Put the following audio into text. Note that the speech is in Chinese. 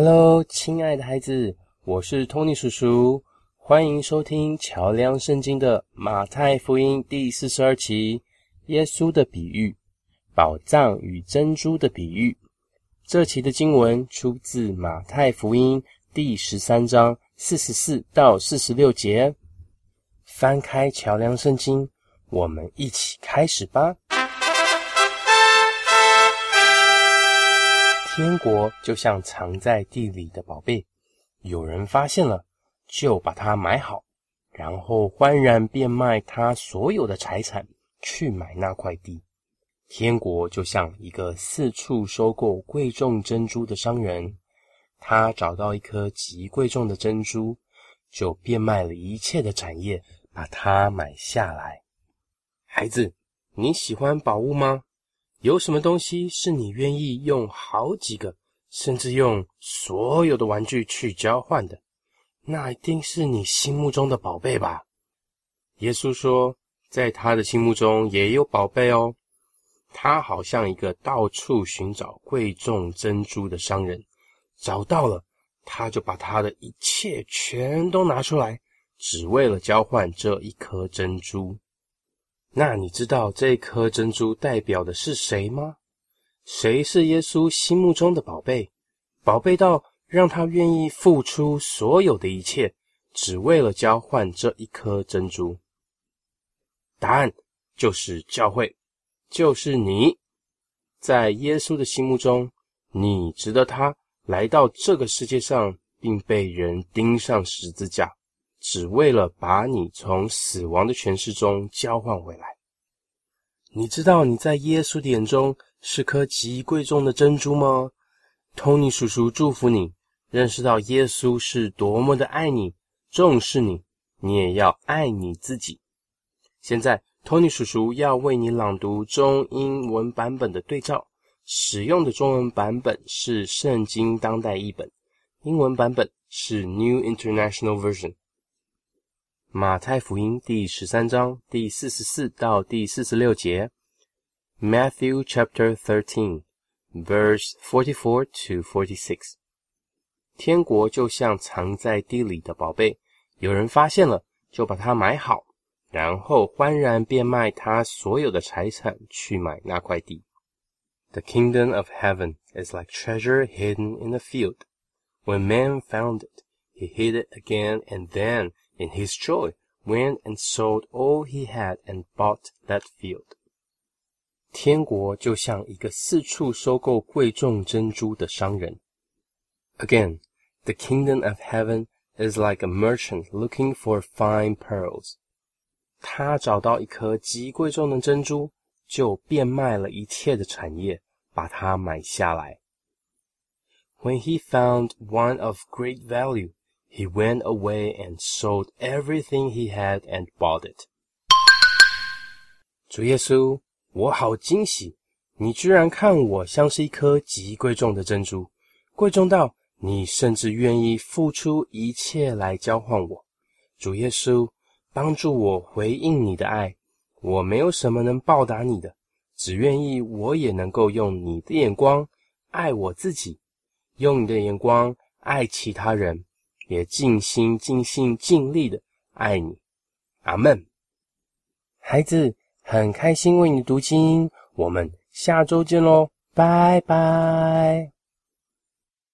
Hello，亲爱的孩子，我是托尼叔叔，欢迎收听桥梁圣经的马太福音第四十二期，耶稣的比喻，宝藏与珍珠的比喻。这期的经文出自马太福音第十三章四十四到四十六节。翻开桥梁圣经，我们一起开始吧。天国就像藏在地里的宝贝，有人发现了，就把它买好，然后欢然变卖他所有的财产去买那块地。天国就像一个四处收购贵重珍珠的商人，他找到一颗极贵重的珍珠，就变卖了一切的产业把它买下来。孩子，你喜欢宝物吗？有什么东西是你愿意用好几个，甚至用所有的玩具去交换的？那一定是你心目中的宝贝吧？耶稣说，在他的心目中也有宝贝哦。他好像一个到处寻找贵重珍珠的商人，找到了，他就把他的一切全都拿出来，只为了交换这一颗珍珠。那你知道这颗珍珠代表的是谁吗？谁是耶稣心目中的宝贝？宝贝到让他愿意付出所有的一切，只为了交换这一颗珍珠？答案就是教会，就是你。在耶稣的心目中，你值得他来到这个世界上，并被人钉上十字架。只为了把你从死亡的权势中交换回来。你知道你在耶稣的眼中是颗极贵重的珍珠吗？托尼叔叔祝福你，认识到耶稣是多么的爱你、重视你，你也要爱你自己。现在，托尼叔叔要为你朗读中英文版本的对照，使用的中文版本是圣经当代译本，英文版本是 New International Version。马太福音第十三章第四十四到第四十六节，Matthew chapter thirteen, verse forty-four to forty-six。天国就像藏在地里的宝贝，有人发现了，就把它买好，然后欢然变卖他所有的财产去买那块地。The kingdom of heaven is like treasure hidden in a field. When man found it, he hid it again and then In his joy, went and sold all he had and bought that field. 天国就像一个四处收购贵重珍珠的商人。Again, the kingdom of heaven is like a merchant looking for fine pearls. 他找到一颗极贵重的珍珠，就变卖了一切的产业，把它买下来。When he found one of great value, he went away and sold everything he had and bought it. 主耶稣，我好惊喜！你居然看我像是一颗极贵重的珍珠，贵重到你甚至愿意付出一切来交换我。主耶稣，帮助我回应你的爱。我没有什么能报答你的，只愿意我也能够用你的眼光爱我自己，用你的眼光爱其他人。也尽心、尽心、尽力的爱你，阿门。孩子很开心为你读经，我们下周见喽，拜拜。